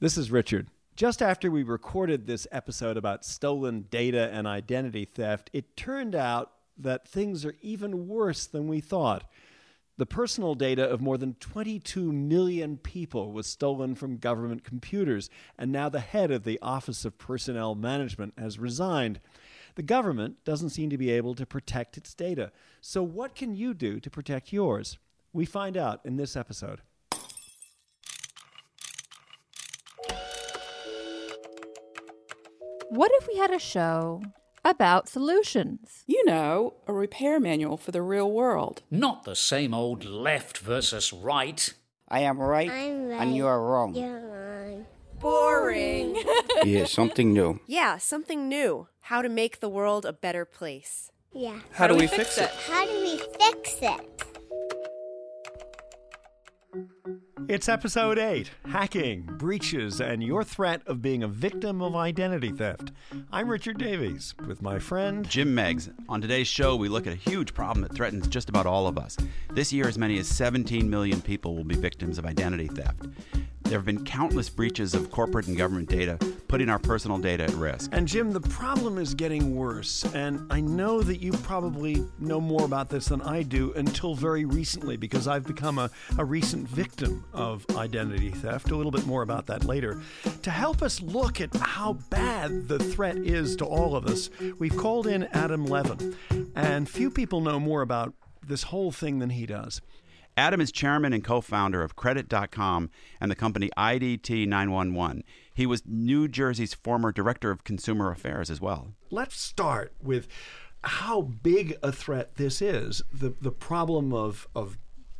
This is Richard. Just after we recorded this episode about stolen data and identity theft, it turned out that things are even worse than we thought. The personal data of more than 22 million people was stolen from government computers, and now the head of the Office of Personnel Management has resigned. The government doesn't seem to be able to protect its data. So, what can you do to protect yours? We find out in this episode. What if we had a show about solutions? You know, a repair manual for the real world. Not the same old left versus right. I am right, I'm right. and you are wrong. You're wrong. Boring. yeah, something new. Yeah, something new. How to make the world a better place. Yeah. How, do we, fix it? How do we fix it? It's episode 8 Hacking, Breaches, and Your Threat of Being a Victim of Identity Theft. I'm Richard Davies with my friend Jim Meigs. On today's show, we look at a huge problem that threatens just about all of us. This year, as many as 17 million people will be victims of identity theft. There have been countless breaches of corporate and government data, putting our personal data at risk. And Jim, the problem is getting worse. And I know that you probably know more about this than I do until very recently because I've become a, a recent victim of identity theft. A little bit more about that later. To help us look at how bad the threat is to all of us, we've called in Adam Levin. And few people know more about this whole thing than he does. Adam is chairman and co founder of Credit.com and the company IDT 911. He was New Jersey's former director of consumer affairs as well. Let's start with how big a threat this is the, the problem of, of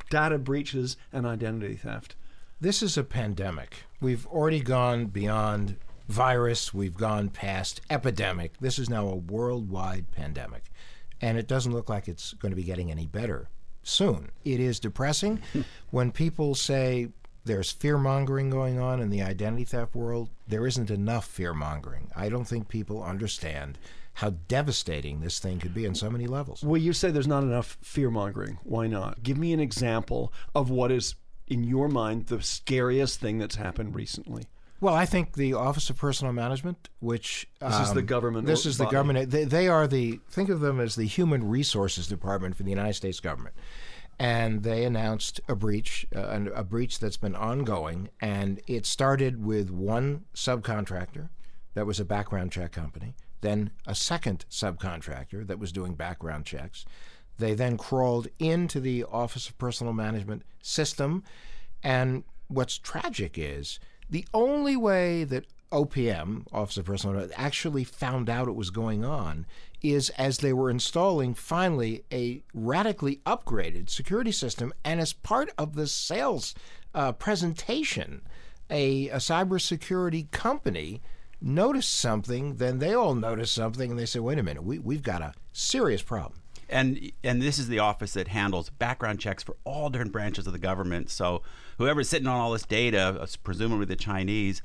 data breaches and identity theft. This is a pandemic. We've already gone beyond virus, we've gone past epidemic. This is now a worldwide pandemic. And it doesn't look like it's going to be getting any better soon. It is depressing when people say there's fear mongering going on in the identity theft world. There isn't enough fear mongering. I don't think people understand how devastating this thing could be on so many levels. Well, you say there's not enough fear mongering. Why not? Give me an example of what is, in your mind, the scariest thing that's happened recently. Well, I think the Office of Personnel Management, which This is the um, government This is the body. government. They, they are the think of them as the Human Resources Department for the United States government, and they announced a breach, uh, an- a breach that's been ongoing, and it started with one subcontractor that was a background check company, then a second subcontractor that was doing background checks. They then crawled into the Office of Personnel Management system, and what's tragic is the only way that OPM, Office of Personnel, actually found out it was going on is as they were installing finally a radically upgraded security system, and as part of the sales uh, presentation, a, a cybersecurity company noticed something, then they all noticed something, and they said, wait a minute, we, we've got a serious problem. And and this is the office that handles background checks for all different branches of the government. So whoever's sitting on all this data, uh, presumably the Chinese,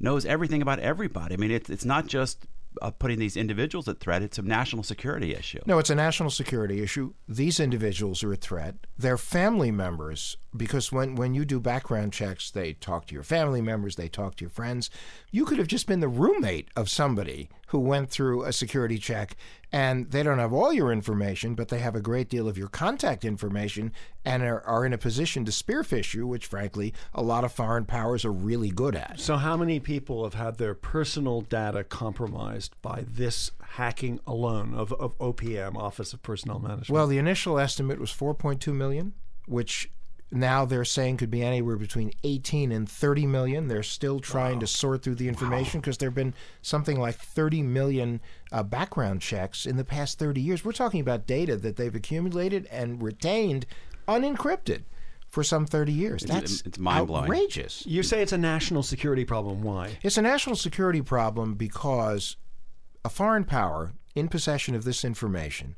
knows everything about everybody. I mean, it's it's not just uh, putting these individuals at threat; it's a national security issue. No, it's a national security issue. These individuals are a threat. Their family members because when, when you do background checks, they talk to your family members, they talk to your friends. You could have just been the roommate of somebody who went through a security check and they don't have all your information, but they have a great deal of your contact information and are, are in a position to spear phish you, which frankly, a lot of foreign powers are really good at. So, how many people have had their personal data compromised by this hacking alone of, of OPM, Office of Personnel Management? Well, the initial estimate was 4.2 million, which now they're saying could be anywhere between 18 and 30 million. They're still trying wow. to sort through the information because wow. there have been something like 30 million uh, background checks in the past 30 years. We're talking about data that they've accumulated and retained unencrypted for some 30 years. That's it's mind blowing. Outrageous. You say it's a national security problem. Why? It's a national security problem because a foreign power in possession of this information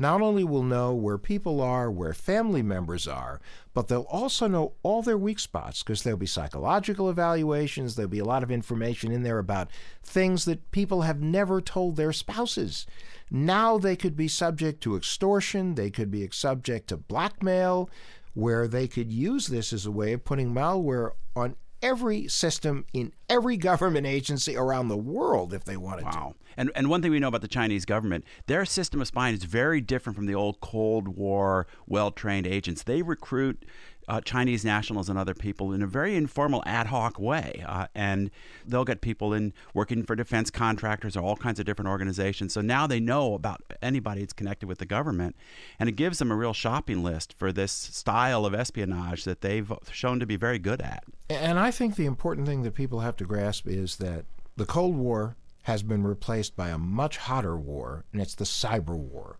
not only will know where people are, where family members are, but they'll also know all their weak spots because there'll be psychological evaluations, there'll be a lot of information in there about things that people have never told their spouses. Now they could be subject to extortion, they could be subject to blackmail, where they could use this as a way of putting malware on every system in every government agency around the world if they wanted wow. to. Wow. And, and one thing we know about the Chinese government, their system of spying is very different from the old Cold War well trained agents. They recruit uh, Chinese nationals and other people in a very informal, ad hoc way. Uh, and they'll get people in working for defense contractors or all kinds of different organizations. So now they know about anybody that's connected with the government. And it gives them a real shopping list for this style of espionage that they've shown to be very good at. And I think the important thing that people have to grasp is that the Cold War has been replaced by a much hotter war, and it's the cyber war.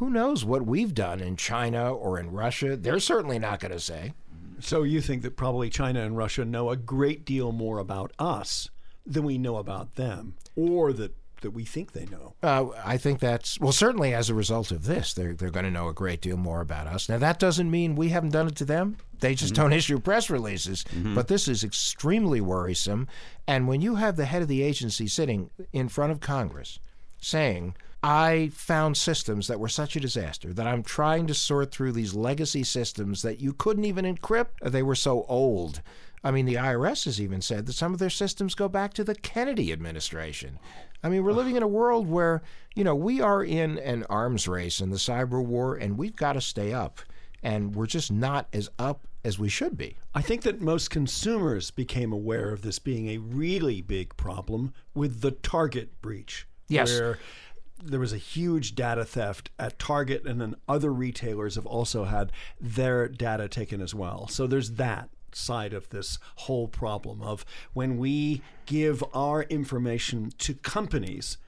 Who knows what we've done in China or in Russia? They're certainly not going to say. So you think that probably China and Russia know a great deal more about us than we know about them, or that that we think they know. Uh, I think that's well, certainly as a result of this, they're they're going to know a great deal more about us. Now that doesn't mean we haven't done it to them. They just mm-hmm. don't issue press releases. Mm-hmm. But this is extremely worrisome. And when you have the head of the agency sitting in front of Congress saying, I found systems that were such a disaster that I'm trying to sort through these legacy systems that you couldn't even encrypt. They were so old. I mean, the IRS has even said that some of their systems go back to the Kennedy administration. I mean, we're living in a world where, you know, we are in an arms race in the cyber war, and we've got to stay up. And we're just not as up as we should be. I think that most consumers became aware of this being a really big problem with the Target breach. Yes. Where there was a huge data theft at Target, and then other retailers have also had their data taken as well. So there's that side of this whole problem of when we give our information to companies,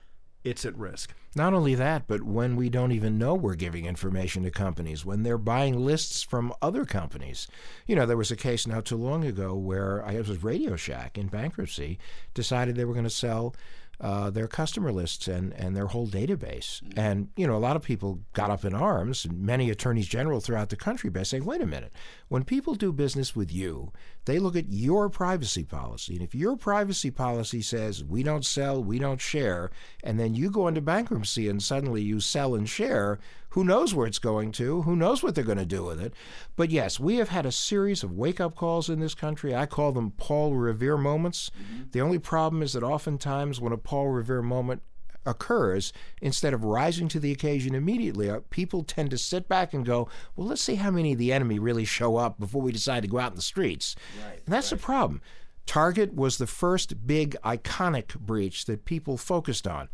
it's at risk. Not only that, but when we don't even know we're giving information to companies, when they're buying lists from other companies. You know, there was a case not too long ago where I was Radio Shack in bankruptcy decided they were going to sell uh, their customer lists and, and their whole database. Mm-hmm. And, you know, a lot of people got up in arms, and many attorneys general throughout the country, by saying, wait a minute, when people do business with you, they look at your privacy policy. And if your privacy policy says we don't sell, we don't share, and then you go into bankruptcy and suddenly you sell and share, who knows where it's going to? Who knows what they're going to do with it? But yes, we have had a series of wake up calls in this country. I call them Paul Revere moments. Mm-hmm. The only problem is that oftentimes when a Paul Revere moment occurs, instead of rising to the occasion immediately, uh, people tend to sit back and go, well, let's see how many of the enemy really show up before we decide to go out in the streets. Right, and that's right. the problem. Target was the first big iconic breach that people focused on.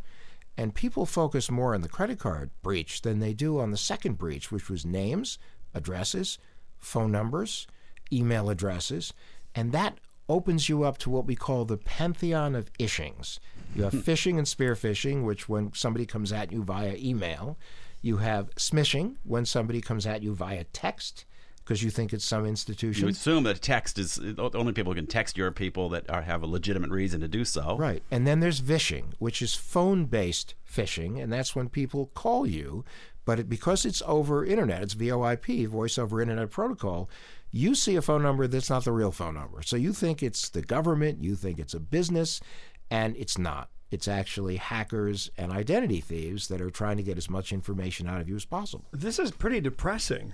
And people focus more on the credit card breach than they do on the second breach, which was names, addresses, phone numbers, email addresses. And that opens you up to what we call the pantheon of ishings. You have hmm. phishing and spear phishing, which when somebody comes at you via email. You have smishing, when somebody comes at you via text because you think it's some institution. You assume that text is only people who can text your people that are, have a legitimate reason to do so. Right. And then there's vishing, which is phone based phishing, and that's when people call you. But it, because it's over internet, it's VoIP, voice over internet protocol, you see a phone number that's not the real phone number. So you think it's the government, you think it's a business, and it's not. It's actually hackers and identity thieves that are trying to get as much information out of you as possible. This is pretty depressing.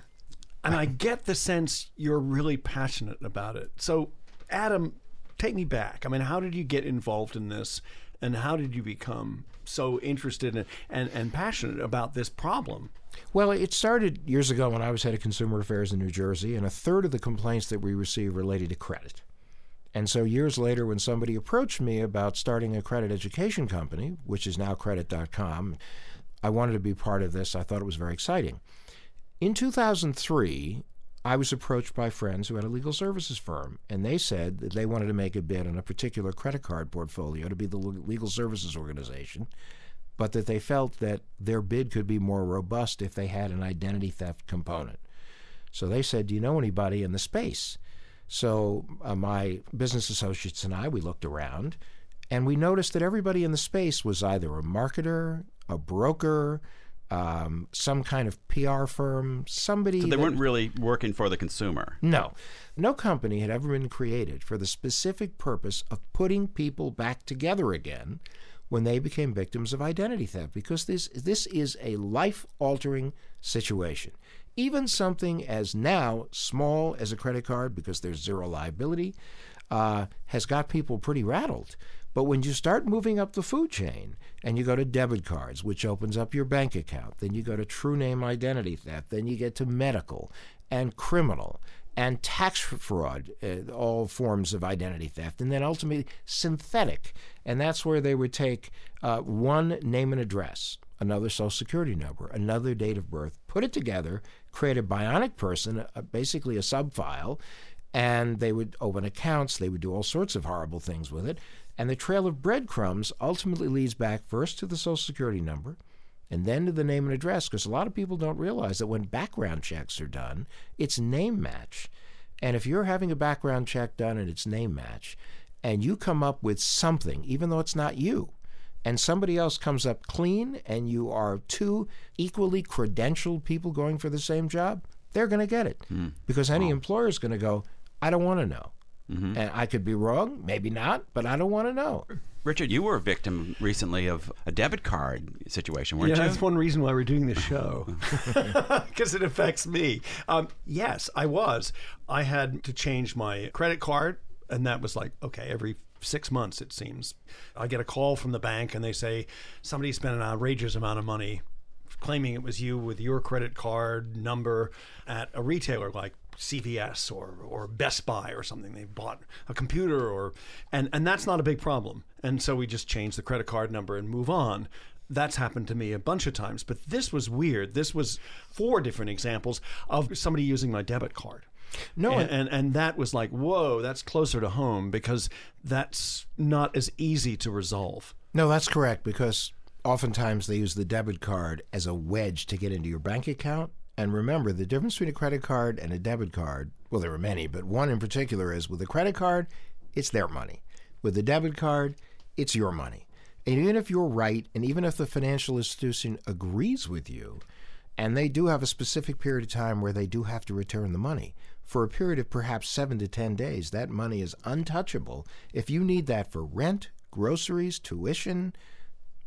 And I get the sense you're really passionate about it. So, Adam, take me back. I mean, how did you get involved in this? And how did you become so interested in, and, and passionate about this problem? Well, it started years ago when I was head of consumer affairs in New Jersey, and a third of the complaints that we received related to credit. And so years later, when somebody approached me about starting a credit education company, which is now credit.com, I wanted to be part of this. I thought it was very exciting. In 2003, I was approached by friends who had a legal services firm, and they said that they wanted to make a bid on a particular credit card portfolio to be the legal services organization, but that they felt that their bid could be more robust if they had an identity theft component. So they said, Do you know anybody in the space? So uh, my business associates and I, we looked around, and we noticed that everybody in the space was either a marketer, a broker, um, some kind of PR firm, somebody. So they that, weren't really working for the consumer. No. No company had ever been created for the specific purpose of putting people back together again when they became victims of identity theft because this this is a life-altering situation. Even something as now small as a credit card because there's zero liability uh, has got people pretty rattled. But when you start moving up the food chain and you go to debit cards, which opens up your bank account, then you go to true name identity theft, then you get to medical and criminal and tax fraud, uh, all forms of identity theft, and then ultimately synthetic. And that's where they would take uh, one name and address, another social security number, another date of birth, put it together, create a bionic person, uh, basically a subfile, and they would open accounts, they would do all sorts of horrible things with it. And the trail of breadcrumbs ultimately leads back first to the social security number and then to the name and address, because a lot of people don't realize that when background checks are done, it's name match. And if you're having a background check done and it's name match, and you come up with something, even though it's not you, and somebody else comes up clean, and you are two equally credentialed people going for the same job, they're going to get it. Hmm. Because any employer is going to go, I don't want to know. Mm-hmm. And I could be wrong, maybe not, but I don't want to know. Richard, you were a victim recently of a debit card situation, weren't yeah, you? that's one reason why we're doing this show because it affects me. Um, yes, I was. I had to change my credit card, and that was like okay, every six months it seems. I get a call from the bank, and they say somebody spent an outrageous amount of money claiming it was you with your credit card number at a retailer like CVS or or Best Buy or something. They bought a computer or and and that's not a big problem. And so we just change the credit card number and move on. That's happened to me a bunch of times, but this was weird. This was four different examples of somebody using my debit card. No, and, and, and that was like, whoa, that's closer to home because that's not as easy to resolve. No, that's correct because oftentimes they use the debit card as a wedge to get into your bank account and remember, the difference between a credit card and a debit card, well, there are many, but one in particular is with a credit card, it's their money. With a debit card, it's your money. And even if you're right, and even if the financial institution agrees with you, and they do have a specific period of time where they do have to return the money, for a period of perhaps seven to 10 days, that money is untouchable. If you need that for rent, groceries, tuition,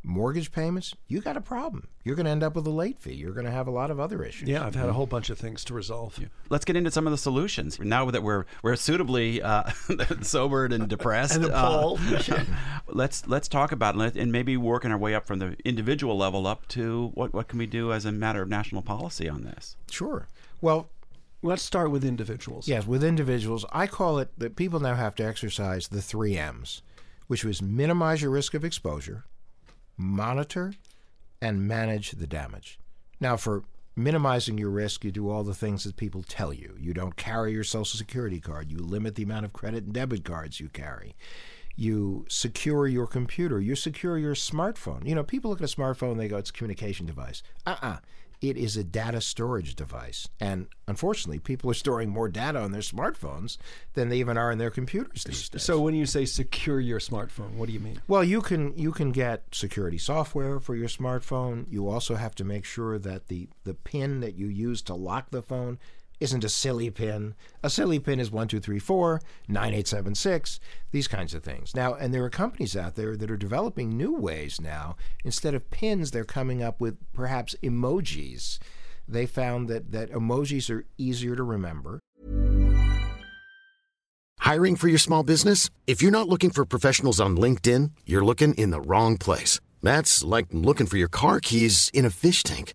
mortgage payments, you got a problem. You're going to end up with a late fee. You're going to have a lot of other issues. Yeah, I've had a whole bunch of things to resolve. Yeah. Let's get into some of the solutions. Now that we're we're suitably uh, sobered and depressed, and appalled. Uh, let's let's talk about it and maybe working our way up from the individual level up to what what can we do as a matter of national policy on this? Sure. Well, Let's start with individuals. Yes, with individuals, I call it that people now have to exercise the three M's, which was minimize your risk of exposure, monitor, and manage the damage. Now, for minimizing your risk, you do all the things that people tell you. You don't carry your Social Security card, you limit the amount of credit and debit cards you carry. You secure your computer, you secure your smartphone. You know, people look at a smartphone, they go, it's a communication device. Uh uh-uh. uh it is a data storage device. And unfortunately, people are storing more data on their smartphones than they even are in their computers these days. So when you say secure your smartphone, what do you mean? Well, you can you can get security software for your smartphone. You also have to make sure that the the pin that you use to lock the phone isn't a silly pin. A silly pin is 1234, 9876, these kinds of things. Now, and there are companies out there that are developing new ways now. Instead of pins, they're coming up with perhaps emojis they found that, that emojis are easier to remember. Hiring for your small business? If you're not looking for professionals on LinkedIn, you're looking in the wrong place. That's like looking for your car keys in a fish tank.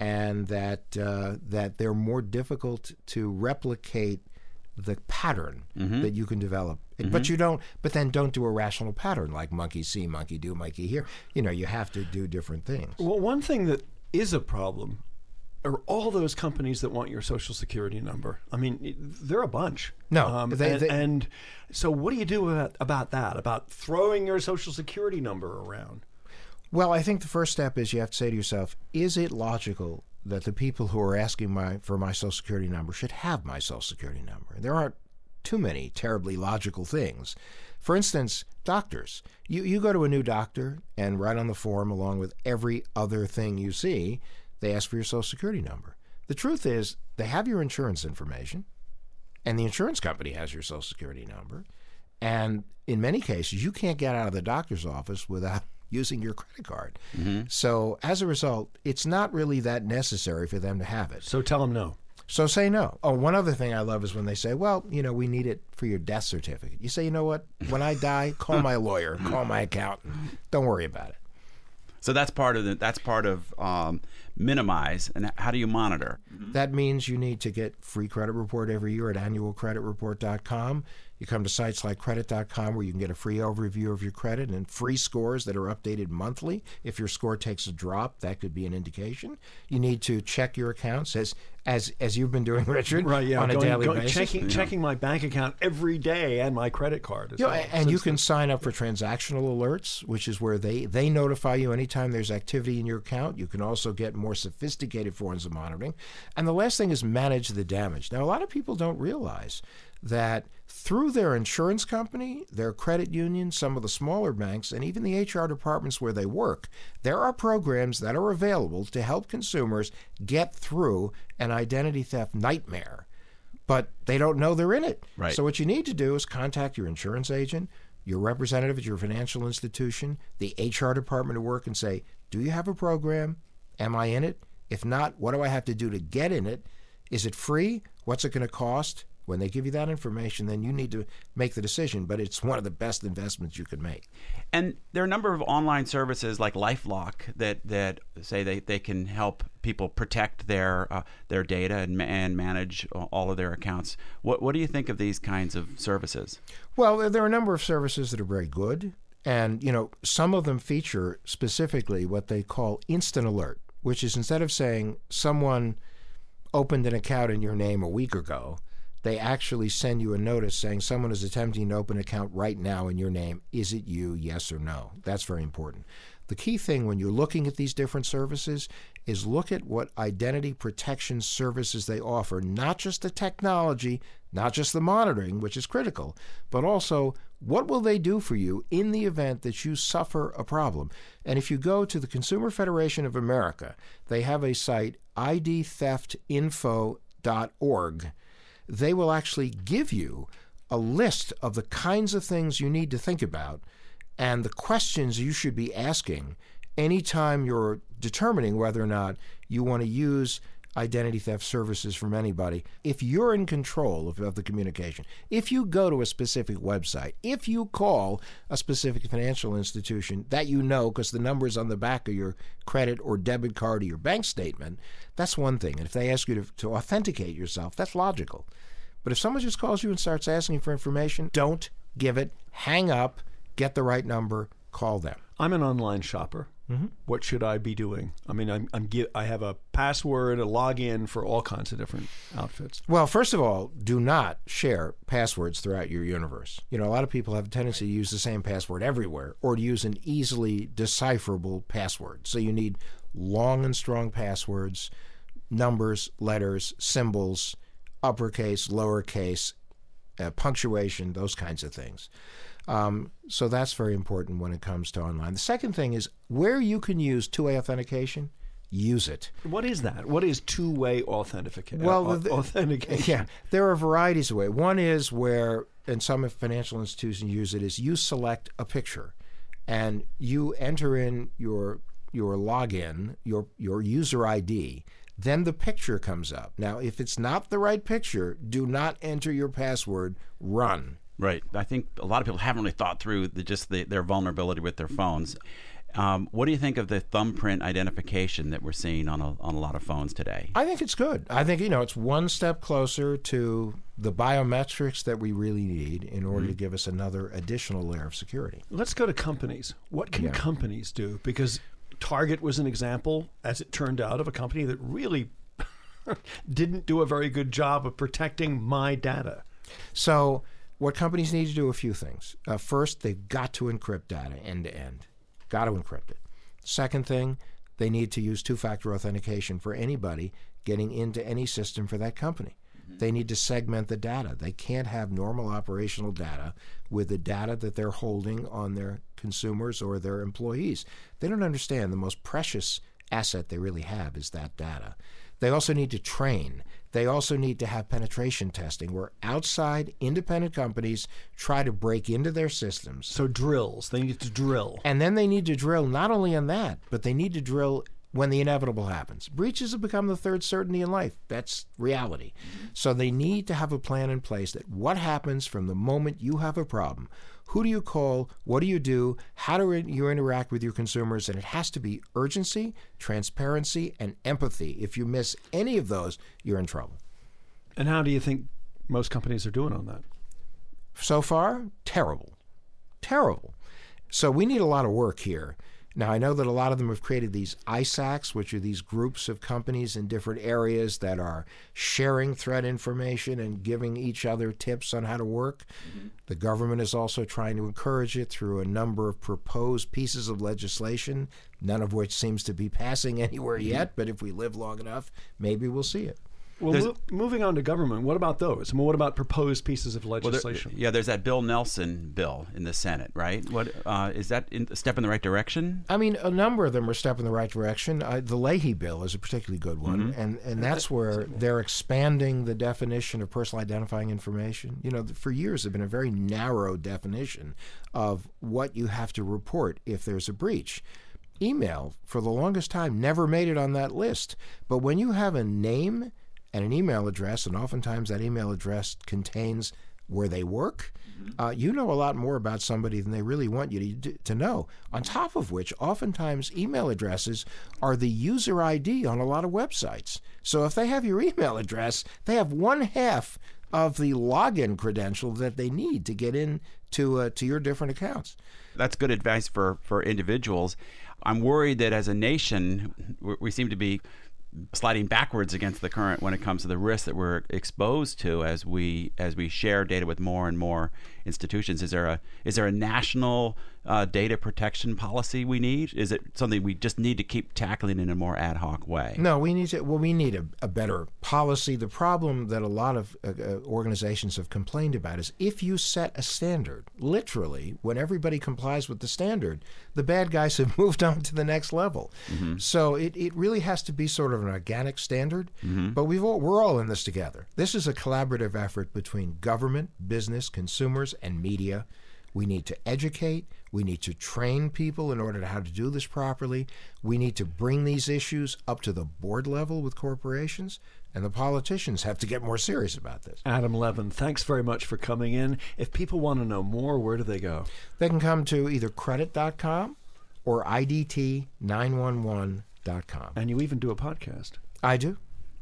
And that uh, that they're more difficult to replicate the pattern Mhm. that you can develop. Mhm. But you don't. But then don't do a rational pattern like monkey see, monkey do, monkey hear. You know, you have to do different things. Well, one thing that is a problem are all those companies that want your social security number. I mean, they're a bunch. No, they- and, they- and so what do you do about, about that? About throwing your social security number around? Well, I think the first step is you have to say to yourself, is it logical that the people who are asking my for my social security number should have my social security number? There aren't too many terribly logical things. For instance, doctors. You you go to a new doctor and write on the form along with every other thing you see, they ask for your social security number. The truth is, they have your insurance information, and the insurance company has your social security number. And in many cases, you can't get out of the doctor's office without using your credit card. So as a result, it's not really that necessary for them to have it. So tell them no. So say no. Oh, one other thing I love is when they say, well, you know, we need it for your death certificate. You say, you know what? When I die, call my lawyer, call my accountant. Don't worry about it. So that's part of the that's part of um, minimize and how do you monitor? That means you need to get free credit report every year at annualcreditreport.com. You come to sites like credit.com where you can get a free overview of your credit and free scores that are updated monthly. If your score takes a drop, that could be an indication. You need to check your accounts as as as you've been doing, Richard, Right, yeah. on a going- daily going- basis. Checking, checking my bank account every day and my credit card. As You well. and you can the- sign up for transactional alerts, which is where they, they notify you anytime there's activity in your account. You can also get more sophisticated forms of monitoring. And the last thing is manage the damage. Now, a lot of people don't realize that through their insurance company, their credit union, some of the smaller banks, and even the HR departments where they work, there are programs that are available to help consumers get through an identity theft nightmare but they don't know they're in it. Right. So what you need to do is contact your insurance agent, your representative at your financial institution, the HR department at work, and say, "Do you have a program? Am I in it? If not, what do I have to do to get in it? Is it free? What's it going to cost?" When they give you that information, then you need to make the decision. But it's one of the best investments you could make. And there are a number of online services like LifeLock that, that say they, they can help people protect their uh, their data and, and manage all of their accounts. What what do you think of these kinds of services? Well, there- there are a number of services that are very good, and you know some of them feature specifically what they call instant alert, which is instead of saying someone opened an account in your name a week ago, they actually send you a notice saying someone is attempting to open an account right now in your name. Is it you? Yes or no? That's very important. The key thing when you're looking at these different services is look at what identity protection services they offer, not just the technology, not just the monitoring, which is critical, but also what will they do for you in the event that you suffer a problem. And if you go to the Consumer Federation of America, they have a site idtheftinfo.org they will actually give you a list of the kinds of things you need to think about and the questions you should be asking anytime you're determining whether or not you want to use identity theft services from anybody. If you're in control of, of the communication, if you go to a specific website, if you call a specific financial institution that you know because the number is on the back of your credit or debit card or your bank statement, that's one thing. And if they ask you to, to authenticate yourself, that's logical. But if someone just calls you and starts asking for information, don't give it. Hang up. Get the right number. Call them. I'm an online shopper. Mm-hmm. What should I be doing? I mean, I'm, I'm gi- I have a password, a login for all kinds of different outfits. Well, first of all, do not share passwords throughout your universe. You know, a lot of people have a tendency to use the same password everywhere or to use an easily decipherable password. So you need long and strong passwords, numbers, letters, symbols, uppercase, lowercase, uh, punctuation, those kinds of things. Um, so that's very important when it comes to online. The second thing is where you can use two way authentication, use it. What is that? What is two-way authentication? Well, the- authentication. Yeah, there are varieties of way. One is where, and some financial institutions use it, is you select a picture, and you enter in your your login, your your user ID. Then the picture comes up. Now, if it's not the right picture, do not enter your password. Run. Right. I think a lot of people haven't really thought through the, just the, their vulnerability with their phones. Um, what do you think of the thumbprint identification that we're seeing on a, on a lot of phones today? I think it's good. I think you know it's one step closer to the biometrics that we really need in order to give us another additional layer of security. Let's go to companies. What can Yeah. companies do? Because Target was an example, as it turned out, of a company that really didn't do a very good job of protecting my data. So, what companies need to do a few things. Uh, first, they've got to encrypt data end to end. Got to encrypt it. Second thing, they need to use two-factor authentication for anybody getting into any system for that company. They need to segment the data. They can't have normal operational data with the data that they're holding on their consumers or their employees. They don't understand the most precious asset they really have is that data. They also need to train. They also need to have penetration testing where outside independent companies try to break into their systems. So drills, they need to drill. And then they need to drill not only on that, but they need to drill when the inevitable happens. Breaches have become the third certainty in life. That's reality. So they need to have a plan in place that what happens from the moment you have a problem. Who do you call? What do you do? How do you interact with your consumers? And it has to be urgency, transparency, and empathy. If you miss any of those, you're in trouble. And how do you think most companies are doing on that? So far, terrible. Terrible. So we need a lot of work here. Now, I know that a lot of them have created these ISACs, which are these groups of companies in different areas that are sharing threat information and giving each other tips on how to work. Mm-hmm. The government is also trying to encourage it through a number of proposed pieces of legislation, none of which seems to be passing anywhere mm-hmm. yet, but if we live long enough, maybe we'll see it. Well, mo- moving on to government, what about those? I mean, what about proposed pieces of Well, there- legislation? yeah, there's that Bill Nelson bill in the Senate, right? What uh, is that in, a step in the right direction? I mean, a number of them are a step in the right direction. Uh, the Leahy bill is a particularly good one, Mhm. and and that's where they're expanding the definition of personal identifying information. You know, for years there's been a very narrow definition of what you have to report if there's a breach. Email, for the longest time, never made it on that list. But when you have a name and an email address, and oftentimes that email address contains where they work, uh, you know a lot more about somebody than they really want you to, to know. On top of which, oftentimes email addresses are the user ID on a lot of websites. So if they have your email address, they have one half of the login credential that they need to get in to uh, to your different accounts. That's good advice for for individuals. I'm worried that as a nation, we seem to be sliding backwards against the current when it comes to the risks that we're exposed to as we as we share data with more and more institutions. Is there a is there a national uh, data protection policy we need? Is it something we just need to keep tackling in a more ad hoc way? No, we need to. Well, we need a, a better policy. The problem that a lot of uh, uh, organizations have complained about is if you set a standard, literally, when everybody complies with the standard, the bad guys have moved on to the next level. So it, it really has to be sort of an organic standard. But we've all, we're all in this together. This is a collaborative effort between government, business, consumers, and media. We need to educate. We need to train people in order to how to do this properly. We need to bring these issues up to the board level with corporations, and the politicians have to get more serious about this. Adam Levin, thanks very much for coming in. If people want to know more, where do they go? They can come to either credit.com or IDT911.com. And you even do a podcast. I do.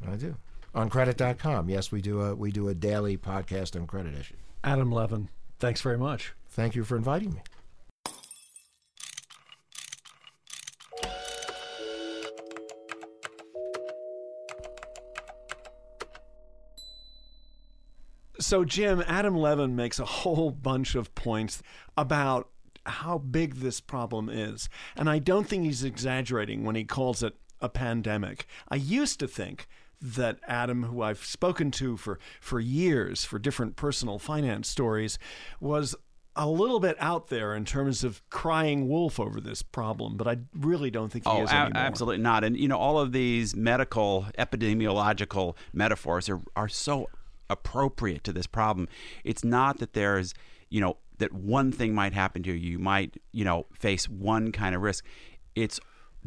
I do. on credit.com. Yes, we do a we do a daily podcast on credit issue. Adam Levin, thanks very much. Thank you for inviting me. So, Jim, Adam Levin makes a whole bunch of points about how big this problem is. And I don't think he's exaggerating when he calls it a pandemic. I used to think that Adam, who I've spoken to for, for years for different personal finance stories, was a little bit out there in terms of crying wolf over this problem, but I really don't think he oh, is a- anymore. absolutely not. And you know, all of these medical epidemiological metaphors are are so appropriate to this problem. It's not that there's you know that one thing might happen to you. You might you know face one kind of risk. It's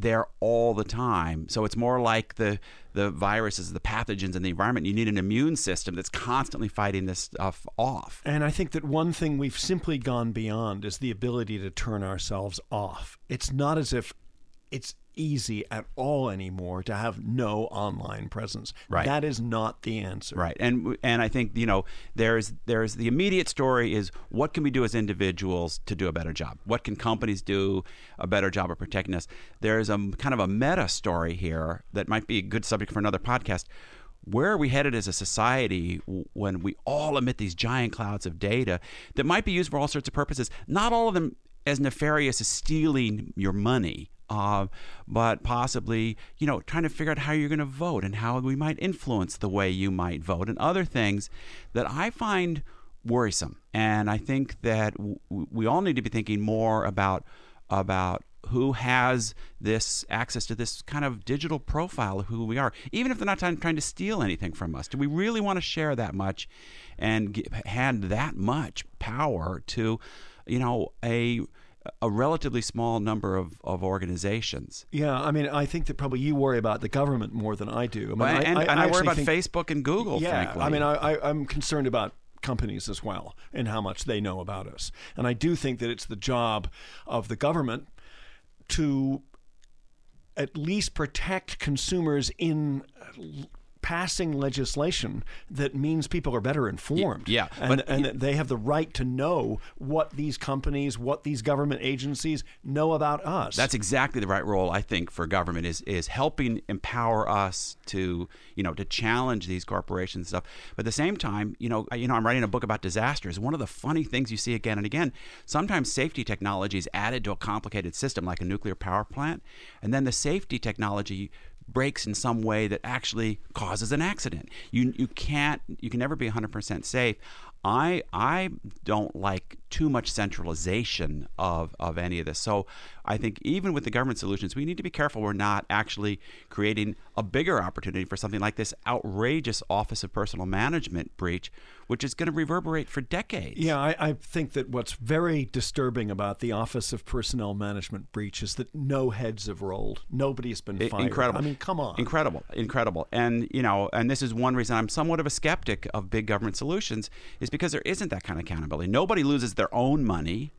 there all the time. So it's more like the the viruses, the pathogens in the environment. You need an immune system that's constantly fighting this stuff off. And I think that one thing we've simply gone beyond is the ability to turn ourselves off. It's not as if it's easy at all anymore to have no online presence. Right. That is not the answer. Right. And and I think, you know, there's there's the immediate story is what can we do as individuals to do a better job? What can companies do a better job of protecting us? There's a kind of a meta story here that might be a good subject for another podcast. Where are we headed as a society when we all emit these giant clouds of data that might be used for all sorts of purposes? Not all of them as nefarious as stealing your money, uh, but possibly, you know, trying to figure out how you're going to vote and how we might influence the way you might vote and other things that I find worrisome. And I think that w- we all need to be thinking more about about who has this access to this kind of digital profile of who we are, even if they're not trying, trying to steal anything from us. Do we really want to share that much and get, hand that much power to, you know, a a relatively small number of, of organizations. Yeah, I mean, I think that probably you worry about the government more than I do. I mean, Well, and, I, and I, worry about think- Facebook and Google, Yeah, frankly. I mean, I, I, I'm concerned about companies as well and how much they know about us. And I do think that it's the job of the government to at least protect consumers in passing legislation that means people are better informed. yeah, and, but- and that they have the right to know what these companies, what these government agencies know about us. That's exactly the right role I think for government is is helping empower us to you know to challenge these corporations and stuff. But at the same time, you know, you know, I'm writing a book about disasters. One of the funny things you see again and again, sometimes safety technology is added to a complicated system like a nuclear power plant, and then the safety technology breaks in some way that actually causes an accident. You you can't you can never be 100% safe. I I don't like too much centralization of of any of this. So I think even with the government solutions, we need to be careful we're not actually creating a bigger opportunity for something like this outrageous Office of Personal Management breach, which is going to reverberate for decades. Yeah, I, I think that what's very disturbing about the Office of Personnel Management breach is that no heads have rolled. Nobody's been fired. Incredible. I mean, come on. Incredible. Incredible. And, you know, and this is one reason I'm somewhat of a skeptic of big government solutions is because there isn't that kind of accountability. Nobody loses their own money.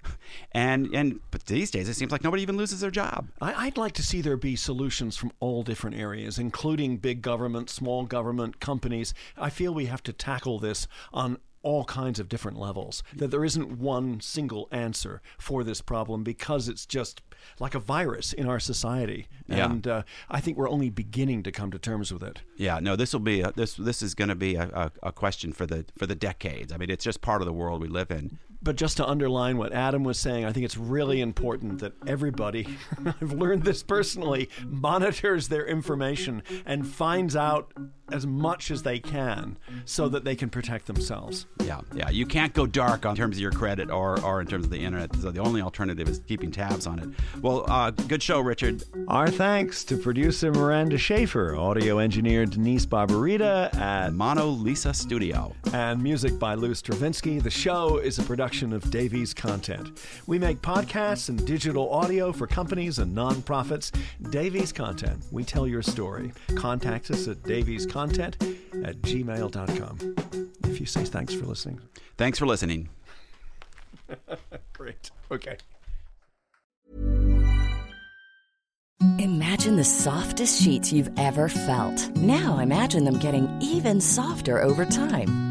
And, and but these days, it seems like nobody even loses their job. I, I'd like to see there be solutions from all different areas, including big government, small government, companies. I feel we have to tackle this on all kinds of different levels. That there isn't one single answer for this problem because it's just like a virus in our society. Yeah. And uh, I think we're only beginning to come to terms with it. Yeah, no, this will be a, this this is going to be a, a, a question for the for the decades. I mean, it's just part of the world we live in. But just to underline what Adam was saying, I think it's really important that everybody, I've learned this personally, monitors their information and finds out as much as they can so that they can protect themselves. Yeah, yeah. You can't go dark on terms of your credit or, or in terms of the internet. So the only alternative is keeping tabs on it. Well, uh, good show, Richard. Our thanks to producer Miranda Schaefer, audio engineer Denise Barbarita at Mono Lisa Studio, and music by Lou Stravinsky. The show is a production of Davies Content. We make podcasts and digital audio for companies and nonprofits. Davies Content. We tell your story. Contact us at daviescontent at gmail.com. If you say thanks for listening. Thanks for listening. Great. Okay. Imagine the softest sheets you've ever felt. Now imagine them getting even softer over time.